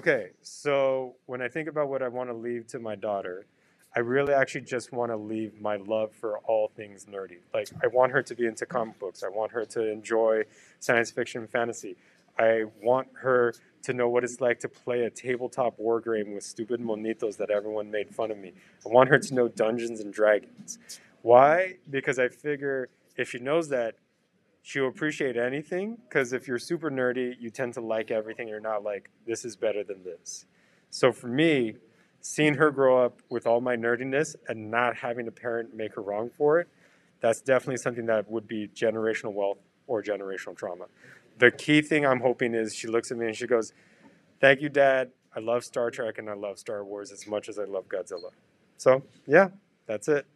Okay, so when I think about what I want to leave to my daughter, I really actually just want to leave my love for all things nerdy. Like, I want her to be into comic books. I want her to enjoy science fiction and fantasy. I want her to know what it's like to play a tabletop war game with stupid monitos that everyone made fun of me. I want her to know Dungeons and Dragons. Why? Because I figure if she knows that, she'll appreciate anything. Because if you're super nerdy, you tend to like everything. You're not like, this is better than this. So for me, seeing her grow up with all my nerdiness and not having a parent make her wrong for it, that's definitely something that would be generational wealth or generational trauma. The key thing I'm hoping is she looks at me and she goes, Thank you, Dad. I love Star Trek and I love Star Wars as much as I love Godzilla. So, yeah, that's it.